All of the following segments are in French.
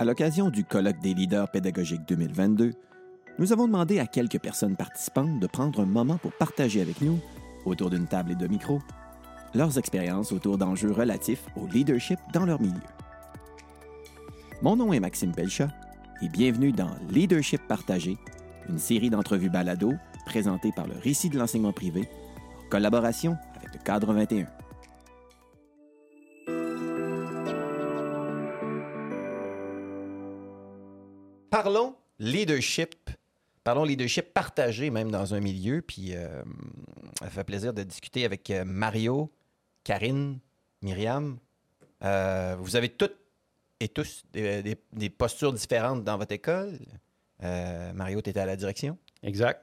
À l'occasion du colloque des leaders pédagogiques 2022, nous avons demandé à quelques personnes participantes de prendre un moment pour partager avec nous, autour d'une table et de micros, leurs expériences autour d'enjeux relatifs au leadership dans leur milieu. Mon nom est Maxime Pelcha et bienvenue dans Leadership partagé, une série d'entrevues balado présentées par le Récit de l'enseignement privé en collaboration avec le Cadre 21. Parlons leadership. Parlons leadership partagé même dans un milieu. Puis euh, ça fait plaisir de discuter avec euh, Mario, Karine, Myriam. Euh, vous avez toutes et tous des, des- postures différentes dans votre école. Mario, tu étais à la direction. Exact.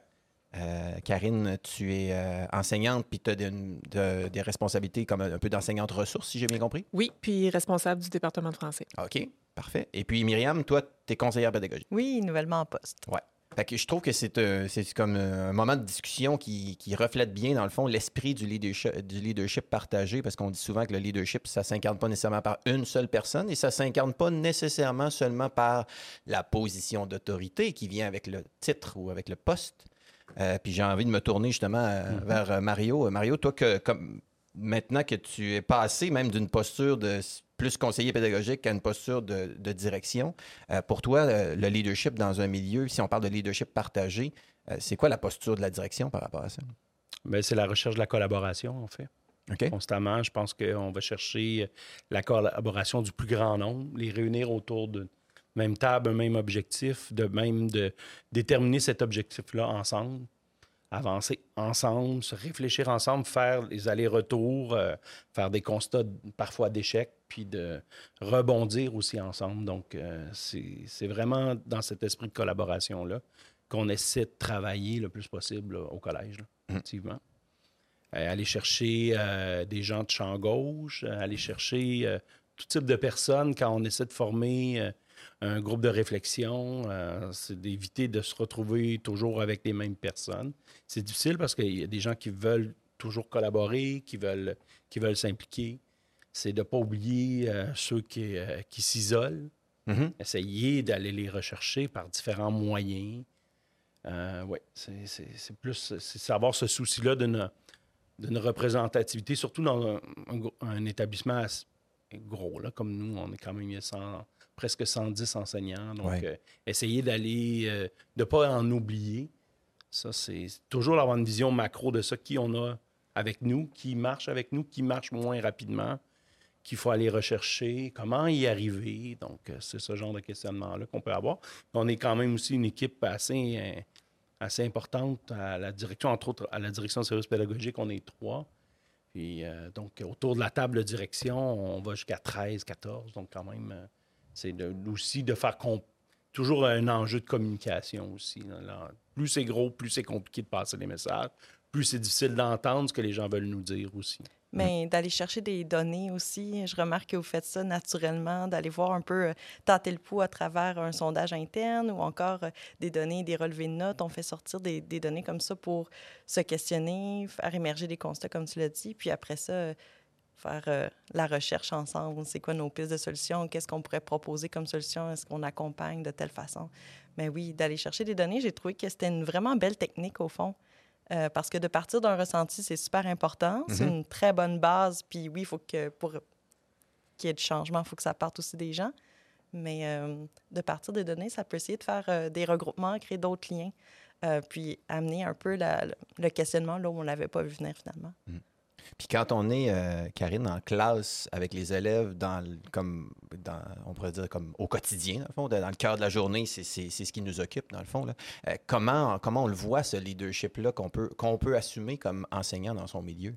Karine, tu es enseignante, puis tu as des responsabilités comme un, un peu d'enseignante ressource, si j'ai bien compris. Oui, puis responsable du département de français. OK. Parfait. Et puis, Myriam, toi, tu es conseillère pédagogique. Oui, nouvellement en poste. Ouais. Fait que je trouve que c'est euh, comme un moment de discussion qui, qui reflète bien, dans le fond, l'esprit du leadership, du leadership partagé, parce qu'on dit souvent que le leadership, ça ne s'incarne pas nécessairement par une seule personne et ça ne s'incarne pas nécessairement seulement par la position d'autorité qui vient avec le titre ou avec le poste. Euh, puis j'ai envie de me tourner justement euh, Mhm. vers euh, Mario. Mario, toi, que, comme, maintenant que tu es passé même d'une posture de plus conseiller pédagogique qu'à une posture de, de direction, euh, pour toi, euh, le leadership dans un milieu, si on parle de leadership partagé, euh, c'est quoi la posture de la direction par rapport à ça? Ben, c'est la recherche de la collaboration, en fait. Constamment, je pense qu'on va chercher la collaboration du plus grand nombre, les réunir autour de même table, un même objectif, de même de déterminer cet objectif-là ensemble, avancer ensemble, se réfléchir ensemble, faire les allers-retours, faire des constats parfois d'échecs, puis de rebondir aussi ensemble. Donc, euh, c'est vraiment dans cet esprit de collaboration-là qu'on essaie de travailler le plus possible là, au collège, là, Mhm. effectivement. Euh, aller chercher euh, des gens de champ gauche, euh, aller chercher tout type de personnes quand on essaie de former un groupe de réflexion. c'est d'éviter de se retrouver toujours avec les mêmes personnes. C'est difficile parce qu'il y a des gens qui veulent toujours collaborer, qui veulent, qui veulent s'impliquer. C'est de ne pas oublier euh, ceux qui, euh, qui s'isolent. Mhm. Essayer d'aller les rechercher par différents moyens. Euh, oui, c'est plus c'est avoir ce souci-là d'une représentativité, surtout dans un, un un établissement assez gros, là, comme nous, on est quand même il y a 100 presque 110 enseignants. Donc, Ouais. euh, essayer d'aller, euh, de ne pas en oublier. Ça, c'est toujours d'avoir une vision macro de ça, qui on a avec nous, qui marche avec nous, qui marche moins rapidement, qu'il faut aller rechercher, comment y arriver. Donc, euh, c'est ce genre de questionnement-là qu'on peut avoir. On est quand même aussi une équipe assez, euh, assez importante à la direction, entre autres à la direction de services pédagogiques, on est trois. Puis, euh, donc, autour de la table de direction, on va jusqu'à 13, 14. Donc, quand même, c'est aussi de faire toujours un enjeu de communication aussi. Plus c'est gros, plus c'est compliqué de passer les messages, plus c'est difficile d'entendre ce que les gens veulent nous dire aussi. Mais d'aller chercher des données aussi, je remarque que vous faites ça naturellement, d'aller voir un peu, euh, tâter le pouls à travers un sondage interne ou encore euh, des données, des relevés de notes. On fait sortir des, des données comme ça pour se questionner, faire émerger des constats, comme tu l'as dit, puis après ça, euh, faire euh, la recherche ensemble. C'est quoi nos pistes de solutions? Qu'est-ce qu'on pourrait proposer comme solution? Est-ce qu'on accompagne de telle façon? Mais oui, d'aller chercher des données, j'ai trouvé que c'était une vraiment belle technique au fond. Euh, parce que de partir d'un ressenti, c'est super important. C'est Mhm. une très bonne base. Puis oui, il faut que pour qu'il y ait du changement, il faut que ça parte aussi des gens. Mais euh, de partir des données, ça peut essayer de faire euh, des regroupements, créer d'autres liens, puis amener un peu la- le- questionnement là où on ne l'avait pas vu venir finalement. Puis quand on est, euh, Karine, en classe avec les élèves, dans, le- comme, dans, on pourrait dire comme au quotidien, dans le fond, dans le cœur de la journée, c'est c'est- c'est ce qui nous occupe, dans le fond. Là. Euh, comment, comment on le voit, ce leadership-là, qu'on peut, qu'on peut assumer comme enseignant dans son milieu?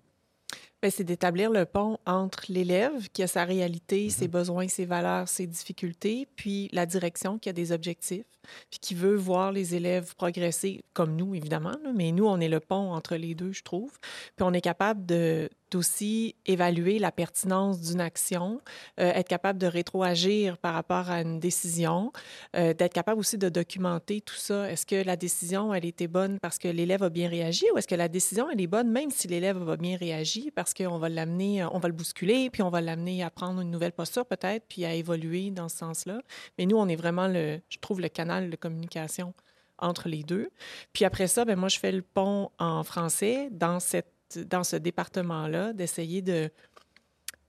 Ben, c'est d'établir le pont entre l'élève qui a sa réalité, ses besoins, ses valeurs, ses difficultés, puis la direction qui a des objectifs, puis qui veut voir les élèves progresser, comme nous, évidemment, là, mais nous, on est le pont entre les deux, je trouve. Puis on est capable de aussi évaluer la pertinence d'une action, euh, être capable de rétroagir par rapport à une décision, euh, d'être capable aussi de documenter tout ça. Est-ce que la décision, elle était bonne parce que l'élève a bien réagi ou est-ce que la décision, elle est bonne même si l'élève a bien réagi parce qu'on va l'amener, on va le bousculer, puis on va l'amener à prendre une nouvelle posture peut-être, puis à évoluer dans ce sens-là. Mais nous, on est vraiment, le, je trouve, le canal de communication entre les deux. Puis après ça, ben moi, je fais le pont en français dans, cette, dans ce département-là, d'essayer de,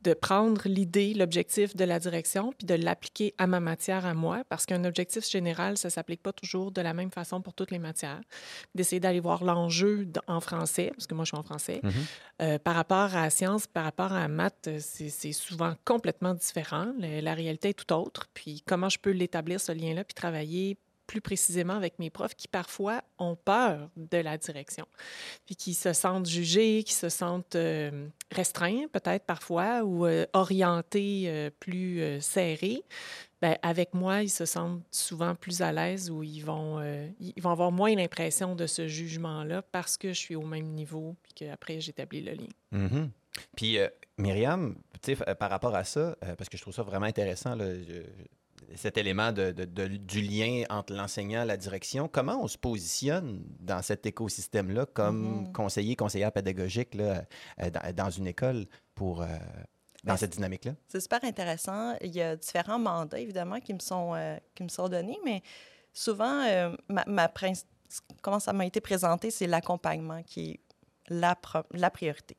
de prendre l'idée, l'objectif de la direction, puis de l'appliquer à ma matière à moi, parce qu'un objectif général, ça ne s'applique pas toujours de la même façon pour toutes les matières. D'essayer d'aller voir l'enjeu en français, parce que moi, je suis en français. Mhm. Euh, par rapport à la science, par rapport à la maths, c'est souvent complètement différent. Le- la réalité est tout autre. Puis comment je peux l'établir, ce lien-là, puis travailler plus précisément avec mes profs qui parfois ont peur de la direction, puis qui se sentent jugés, qui se sentent euh, restreints peut-être parfois ou euh, orientés euh, plus serrés. Ben, avec moi, ils se sentent souvent plus à l'aise ou ils vont, ils vont avoir moins l'impression de ce jugement-là parce que je suis au même niveau puis qu'après, j'établis le lien. Mhm. Puis, euh, Myriam, par rapport à ça, parce que je trouve ça vraiment intéressant, là, je- cet élément de, de- de- du lien entre l'enseignant et la direction, comment on se positionne dans cet écosystème-là comme Mhm. conseiller, conseillère pédagogique là, euh, dans, dans une école pour, euh, dans Ben, cette dynamique-là? C'est super intéressant. Il y a différents mandats, évidemment, qui me sont, euh, qui me sont donnés, mais souvent, ma, comment ça m'a été présenté, c'est l'accompagnement qui est la priorité.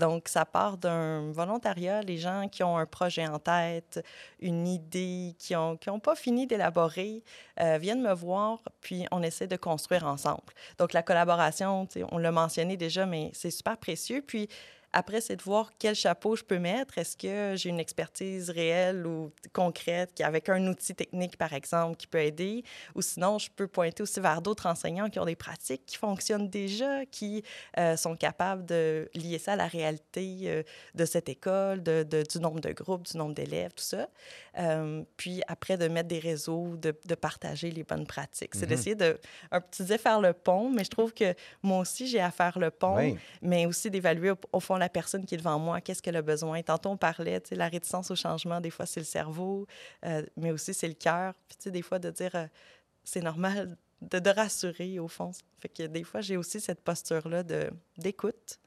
Donc, ça part d'un volontariat, les gens qui ont un projet en tête, une idée, qui n'ont qui ont pas fini d'élaborer, euh, viennent me voir, puis on essaie de construire ensemble. Donc, la collaboration, on l'a mentionné déjà, mais c'est super précieux. Puis, après, c'est de voir quel chapeau je peux mettre. Est-ce que j'ai une expertise réelle ou concrète qui, avec un outil technique, par exemple, qui peut aider? Ou sinon, je peux pointer aussi vers d'autres enseignants qui ont des pratiques qui fonctionnent déjà, qui euh, sont capables de lier ça à la réalité euh, de cette école, de, de- du nombre de groupes, du nombre d'élèves, tout ça. Euh, puis après, de mettre des réseaux, de, de partager les bonnes pratiques. C'est Mhm. d'essayer de, un petit faire le pont, mais je trouve que moi aussi, j'ai à faire le pont Oui. mais aussi d'évaluer au, au fond la personne qui est devant moi, qu'est-ce qu'elle a besoin? Tantôt, on parlait, tu la réticence au changement, des fois, c'est le cerveau, euh, mais aussi c'est le cœur. Puis, des fois, de dire, euh, c'est normal, de, de rassurer, au fond. Fait que des fois, j'ai aussi cette posture-là d'écoute,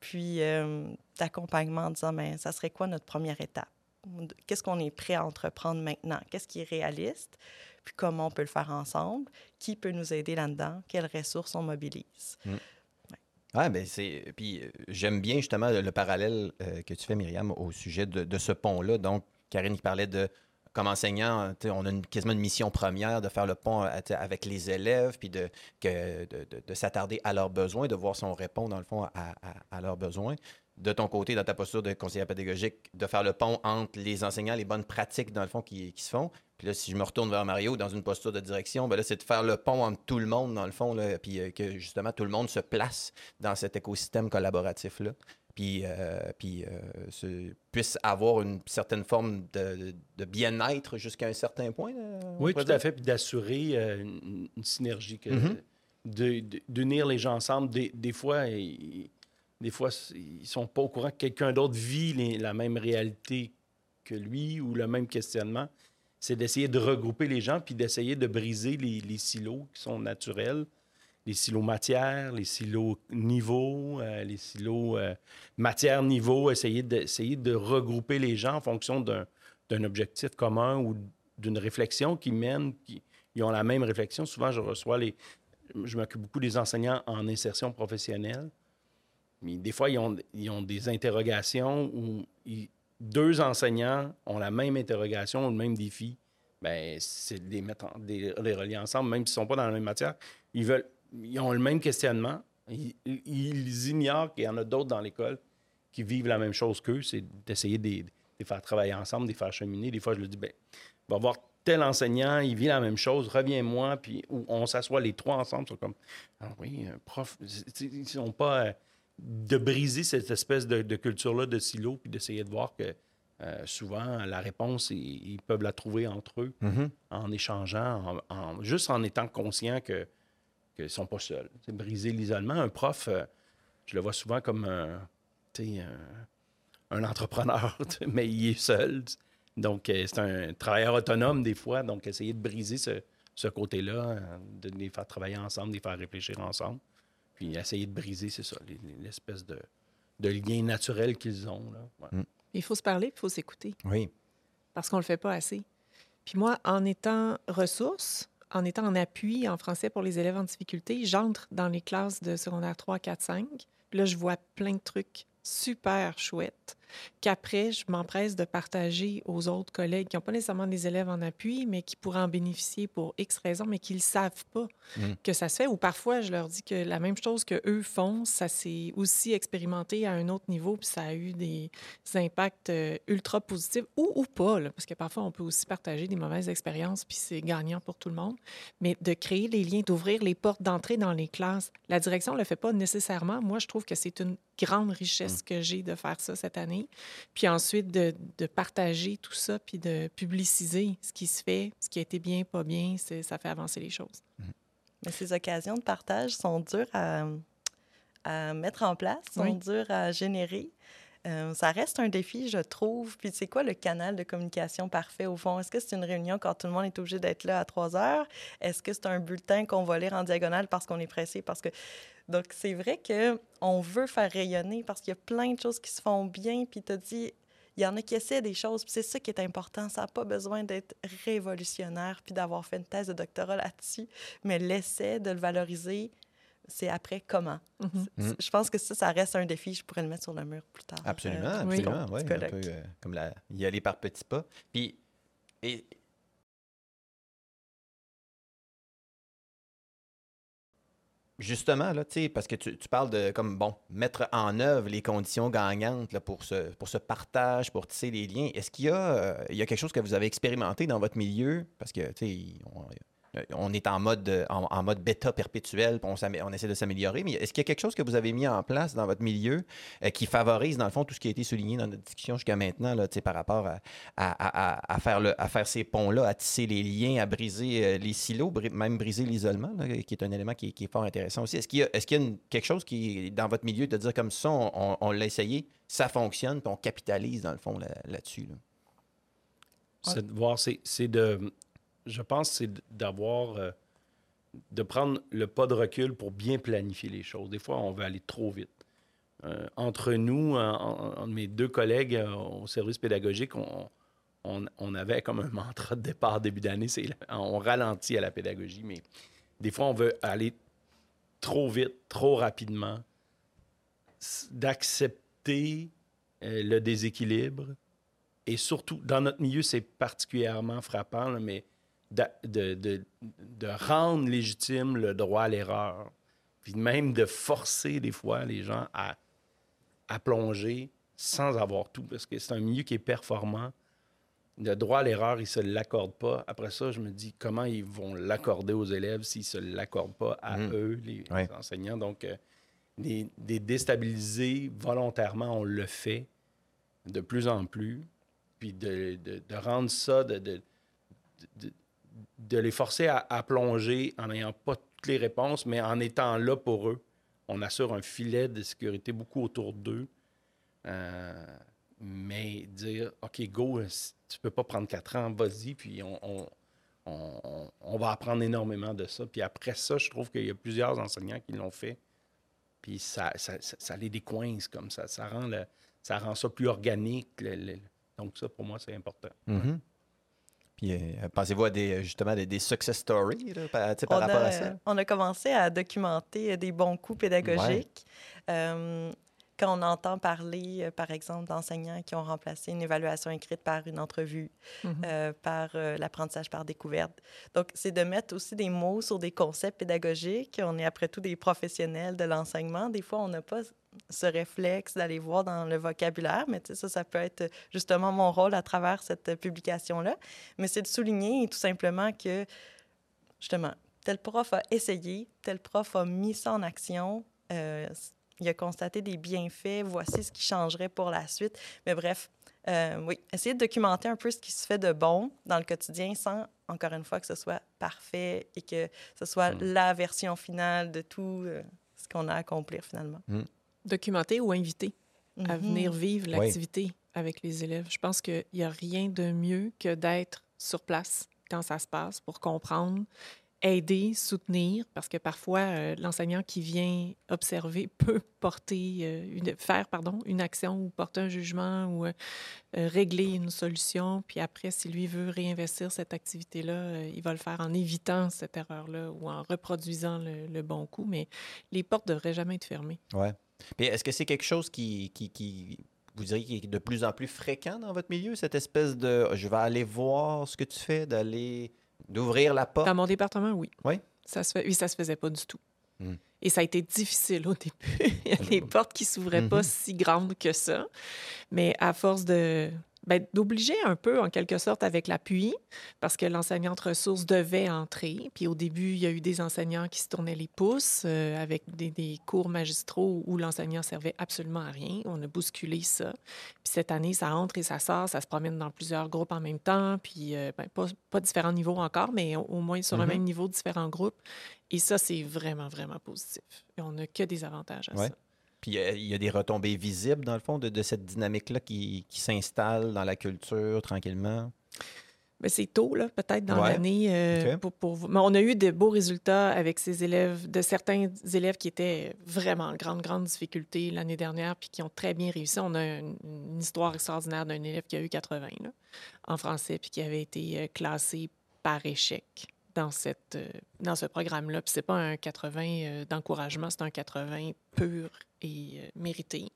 puis euh, d'accompagnement en disant, mais ça serait quoi notre première étape? Qu'est-ce qu'on est prêt à entreprendre maintenant? Qu'est-ce qui est réaliste? Puis comment on peut le faire ensemble? Qui peut nous aider là-dedans? Quelles ressources on mobilise? Ah, ben c'est. Puis euh, j'aime bien justement le, le parallèle euh, que tu fais, Myriam, au sujet de, ce pont-là. Donc, Karine qui parlait de. Comme enseignant, on a une- quasiment une mission première de faire le pont euh, avec les élèves, puis de, de, de- de s'attarder à leurs besoins, de voir si on répond, dans le fond, à leurs besoins. De ton côté, dans ta posture de conseiller pédagogique, de faire le pont entre les enseignants, les bonnes pratiques, dans le fond, qui, qui se font. Puis là, si je me retourne vers Mario dans une posture de direction, ben là, c'est de faire le pont entre tout le monde, dans le fond, là, puis euh, que justement tout le monde se place dans cet écosystème collaboratif-là, puis, euh, puis euh, se- puisse avoir une certaine forme de, de bien-être jusqu'à un certain point. Oui, tout à fait, puis d'assurer une, une synergie, que, Mhm. de- de- d'unir les gens ensemble. Des, des fois, des fois, ils sont pas au courant que quelqu'un d'autre vit la même réalité que lui ou le même questionnement. C'est d'essayer de regrouper les gens puis d'essayer de briser les, silos qui sont naturels, les silos matière, les silos niveau, euh, les silos euh, matière-niveau, essayer de, de regrouper les gens en fonction d'un, d'un objectif commun ou d'une réflexion qui mène, qui ils ont la même réflexion. Souvent, je reçois les. Je m'occupe beaucoup des enseignants en insertion professionnelle. Mais des fois, ils ont, ils ont des interrogations où deux enseignants ont la même interrogation le même défi. Ben, c'est de les mettre en- les, relier ensemble, même s'ils ne sont pas dans la même matière. Ils, veulent, ils ont le même questionnement. Ils, ignorent qu'il y en a d'autres dans l'école qui vivent la même chose qu'eux. C'est d'essayer de, les- faire travailler ensemble, de les faire cheminer. Des fois, je leur dis, ben, va voir tel enseignant, il vit la même chose, reviens-moi, puis on s'assoit les trois ensemble, sont comme, ah oui, un prof, c'est- c'est- ils sont pas, euh, de briser cette espèce de, de culture-là de silo, puis d'essayer de voir que euh, souvent, la réponse, ils, ils peuvent la trouver entre eux Mhm. en échangeant, en, en- juste en étant conscients que qu'ils ne sont pas seuls. C'est briser l'isolement. Un prof, euh, je le vois souvent comme un, un, entrepreneur, mais il est seul. Donc, euh, c'est un travailleur autonome des fois. Donc, essayer de briser ce, côté-là, de les faire travailler ensemble, de les faire réfléchir ensemble. Puis essayer de briser, c'est ça, l'espèce de, de lien naturel qu'ils ont. Là. Mm. Il faut se parler, il faut s'écouter. Oui. Parce qu'on ne le fait pas assez. Puis moi, en étant ressource, en étant en appui en français pour les élèves en difficulté, j'entre dans les classes de secondaire 3, 4, 5. là, je vois plein de trucs super chouettes qu'après, je m'empresse de partager aux autres collègues qui n'ont pas nécessairement des élèves en appui, mais qui pourraient en bénéficier pour X raisons, mais qui ne savent pas mm. que ça se fait. Ou parfois, je leur dis que la même chose que eux font, ça s'est aussi expérimenté à un autre niveau, puis ça a eu des, impacts euh, ultra positifs, ou, ou pas, parce que parfois, on peut aussi partager des mauvaises expériences, puis c'est gagnant pour tout le monde. Mais de créer les liens, d'ouvrir les portes d'entrée dans les classes, la direction ne le fait pas nécessairement. Moi, je trouve que c'est une grande richesse mm. que j'ai de faire ça cette année. Puis ensuite, de, partager tout ça, puis de publiciser ce qui se fait, ce qui a été bien, pas bien, ça fait avancer les choses. Mm. Mais ces occasions de partage sont dures à, mettre en place, sont dures à générer. Euh, ça reste un défi, je trouve. Puis c'est quoi le canal de communication parfait au fond? Est-ce que c'est une réunion quand tout le monde est obligé d'être là à trois heures? Est-ce que c'est un bulletin qu'on va lire en diagonale parce qu'on est pressé? Parce que donc, c'est vrai qu'on veut faire rayonner parce qu'il y a plein de choses qui se font bien. Puis tu dit, il y en a qui essaient des choses. Puis c'est ça qui est important. Ça n'a pas besoin d'être révolutionnaire puis d'avoir fait une thèse de doctorat là-dessus. Mais l'essai de le valoriser, c'est après comment. Mm-hmm. Mm. Je pense que ça, ça reste un défi. Je pourrais le mettre sur le mur plus tard. Absolument, euh, absolument. Oui, un peu euh, comme la, y aller par petits pas. Puis, et, Justement, là, parce que tu, parles de comme bon mettre en œuvre les conditions gagnantes là, pour, ce, pour ce partage, pour tisser les liens. Est-ce qu'il y, a, euh, il y a quelque chose que vous avez expérimenté dans votre milieu? Parce que on, on est en mode, en, mode bêta perpétuel, on, essaie de s'améliorer, mais est-ce qu'il y a quelque chose que vous avez mis en place dans votre milieu euh, qui favorise, dans le fond, tout ce qui a été souligné dans notre discussion jusqu'à maintenant, là, par rapport à, faire faire ces ponts-là, à tisser les liens, à briser euh, les silos, même briser l'isolement, qui est un élément qui, est fort intéressant aussi? Est-ce qu'il y a, est qu'il y a quelque chose qui, dans votre milieu, de dire comme ça, on, l'a essayé, ça fonctionne, puis on capitalise, dans le fond, là-dessus? C'est de voir, c'est de je pense, c'est d'avoir, euh, de prendre le pas de recul pour bien planifier les choses. Des fois, on veut aller trop vite. Euh, entre nous, mes deux collègues euh, au service pédagogique, on, avait comme un mantra de départ début d'année, on ralentit à la pédagogie, mais des fois, on veut aller trop vite, trop rapidement, d'accepter le déséquilibre. Et surtout, dans notre milieu, c'est particulièrement frappant, mais de, de, de, rendre légitime le droit à l'erreur, puis même de forcer des fois les gens à, à plonger sans avoir tout, parce que c'est un milieu qui est performant. Le droit à l'erreur, ils ne se l'accordent pas. Après ça, je me dis comment ils vont l'accorder aux élèves s'ils ne se l'accordent pas à mmh. eux, les, enseignants? Donc, euh, des, déstabiliser volontairement, on le fait de plus en plus. Puis de, de, de rendre ça, de, de les forcer à, plonger en n'ayant pas toutes les réponses, mais en étant là pour eux. On assure un filet de sécurité beaucoup autour d'eux. Euh, mais dire, OK, go, tu peux pas prendre quatre ans, vas-y, puis on, va apprendre énormément de ça. Puis après ça, je trouve qu'il y a plusieurs enseignants qui l'ont fait. Puis ça, ça, ça, les décoince comme ça. Ça rend, ça rend ça plus organique. donc ça, pour moi, c'est important. Mm-hmm. Pensez-vous à des, justement des, success stories par, rapport à ça? On a commencé à documenter des bons coups pédagogiques. Euh, quand on entend parler, euh, par exemple, d'enseignants qui ont remplacé une évaluation écrite par une entrevue, mm-hmm. par l'apprentissage par découverte. Donc, c'est de mettre aussi des mots sur des concepts pédagogiques. On est après tout des professionnels de l'enseignement. Des fois, on n'a pas ce réflexe d'aller voir dans le vocabulaire, mais ça, ça peut être justement mon rôle à travers cette publication-là. Mais c'est de souligner tout simplement que, justement, tel prof a essayé, tel prof a mis ça en action, euh, il a constaté des bienfaits, voici ce qui changerait pour la suite. Mais bref, euh, oui, essayer de documenter un peu ce qui se fait de bon dans le quotidien sans, encore une fois, que ce soit parfait et que ce soit mm. la version finale de tout euh, ce qu'on a à accomplir finalement. Mm documenter ou inviter. à Mhm. venir vivre l'activité avec les élèves. Je pense qu'il n'y a rien de mieux que d'être sur place quand ça se passe pour comprendre, aider, soutenir, parce que parfois, euh, l'enseignant qui vient observer peut porter, euh, une, faire pardon, une action ou porter un jugement ou euh, régler une solution. Puis après, si lui veut réinvestir cette activité-là, il va le faire en évitant cette erreur-là ou en reproduisant le, bon coup. Mais les portes ne devraient jamais être fermées. Puis est-ce que c'est quelque chose qui, qui, vous diriez, qui est de plus en plus fréquent dans votre milieu, cette espèce de je vais aller voir ce que tu fais, d'aller d'ouvrir la porte? Dans mon département, oui. Oui? Ça se fait, oui, ça se faisait pas du tout. Hmm. Et ça a été difficile au début. Il y a des portes qui s'ouvraient pas Mhm. si grandes que ça. Mais à force de d'obliger un peu, en quelque sorte, avec l'appui, parce que l'enseignante ressource devait entrer. Puis au début, il y a eu des enseignants qui se tournaient les pouces euh, avec des, des cours magistraux où l'enseignant servait absolument à rien. On a bousculé ça. Puis cette année, ça entre et ça sort, ça se promène dans plusieurs groupes en même temps, puis euh, ben, pas, pas différents niveaux encore, mais au, au moins sur le Mhm. même niveau, différents groupes. Et ça, c'est vraiment, vraiment positif. Et on n'a que des avantages à Ouais. ça. Puis euh, il y a des retombées visibles, dans le fond, de, de cette dynamique-là qui, qui s'installe dans la culture tranquillement? Mais c'est tôt, là, peut-être dans Ouais. l'année. euh, pour, pour- Mais on a eu de beaux résultats avec ces élèves, de certains élèves qui étaient vraiment en grande, grande difficulté l'année dernière, puis qui ont très bien réussi. On a une, une histoire extraordinaire d'un élève qui a eu 80 là, en français, puis qui avait été euh, classé par échec dans, cette, euh, dans ce programme-là. Puis c'est pas un 80 euh, d'encouragement, c'est un 80 pur et euh, mérité.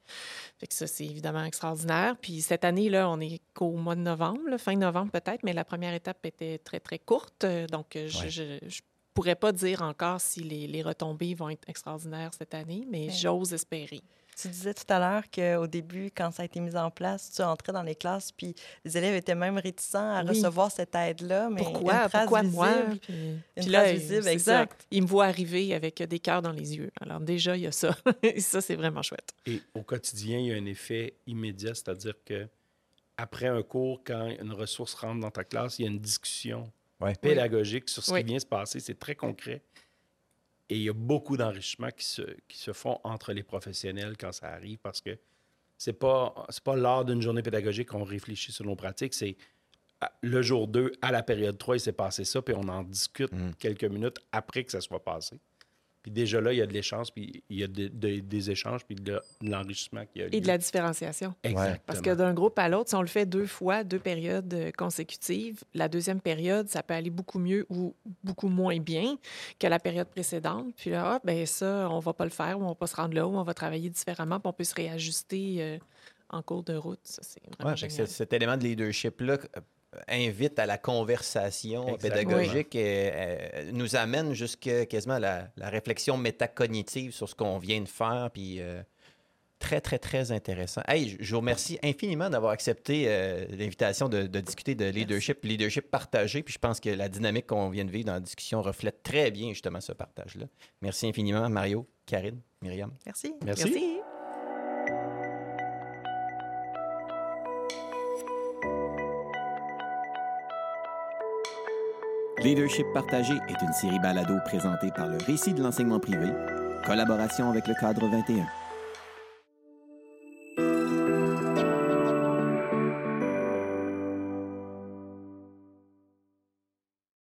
Fait que ça, c'est évidemment extraordinaire. Puis cette année, là, on est qu'au mois de novembre, là, fin novembre peut-être, mais la première étape était très, très courte. Donc, je Ouais. je- je pourrais pas dire encore si les, les retombées vont être extraordinaires cette année, mais Ouais. j'ose espérer. Tu disais tout à l'heure qu'au début, quand ça a été mis en place, tu entrais dans les classes, puis les élèves étaient même réticents à Oui. recevoir cette aide-là. Mais Pourquoi? une trace Pourquoi moi? Puis, Une puis il- visible, exact. ça. Il me voit arriver avec des cœurs dans les yeux. Alors déjà, il y a ça. Et ça, c'est vraiment chouette. Et au quotidien, il y a un effet immédiat, c'est-à-dire que après un cours, quand une ressource rentre dans ta classe, il y a une discussion Ouais. pédagogique sur ce Oui. qui vient se passer. C'est très concret. Et il y a beaucoup d'enrichements qui se, qui se font entre les professionnels quand ça arrive parce que c'est pas, pas lors d'une journée pédagogique qu'on réfléchit sur nos pratiques, c'est à- le jour 2, à la période 3, il s'est passé ça, puis on en discute Mm. quelques minutes après que ça soit passé. Puis déjà là, il y a de l'échange, puis il y a de- de- des échanges, puis de, de l'enrichissement qui a lieu. Et de la différenciation. Exactement. Parce que d'un groupe à l'autre, si on le fait deux fois, deux périodes euh, consécutives, la deuxième période, ça peut aller beaucoup mieux ou beaucoup moins bien que la période précédente. Puis là, ah, ben ça, on va pas le faire, ou on va pas se rendre là, ou on va travailler différemment, puis on peut se réajuster euh, en cours de route. Ça, c'est vraiment Ouais, cet élément de leadership-là euh, invite à la conversation Exactement. pédagogique et euh, nous amène jusqu'à quasiment la, la réflexion métacognitive sur ce qu'on vient de faire. Puis euh, très, très, très intéressant. Hey, je- je vous remercie infiniment d'avoir accepté euh, l'invitation de, de discuter de leadership, leadership partagé. Puis je pense que la dynamique qu'on vient de vivre dans la discussion reflète très bien justement ce partage-là. Merci infiniment, Mario, Karine, Myriam. Merci. Merci. Leadership partagé est une série balado présentée par le Récit de l'enseignement privé, collaboration avec le cadre 21.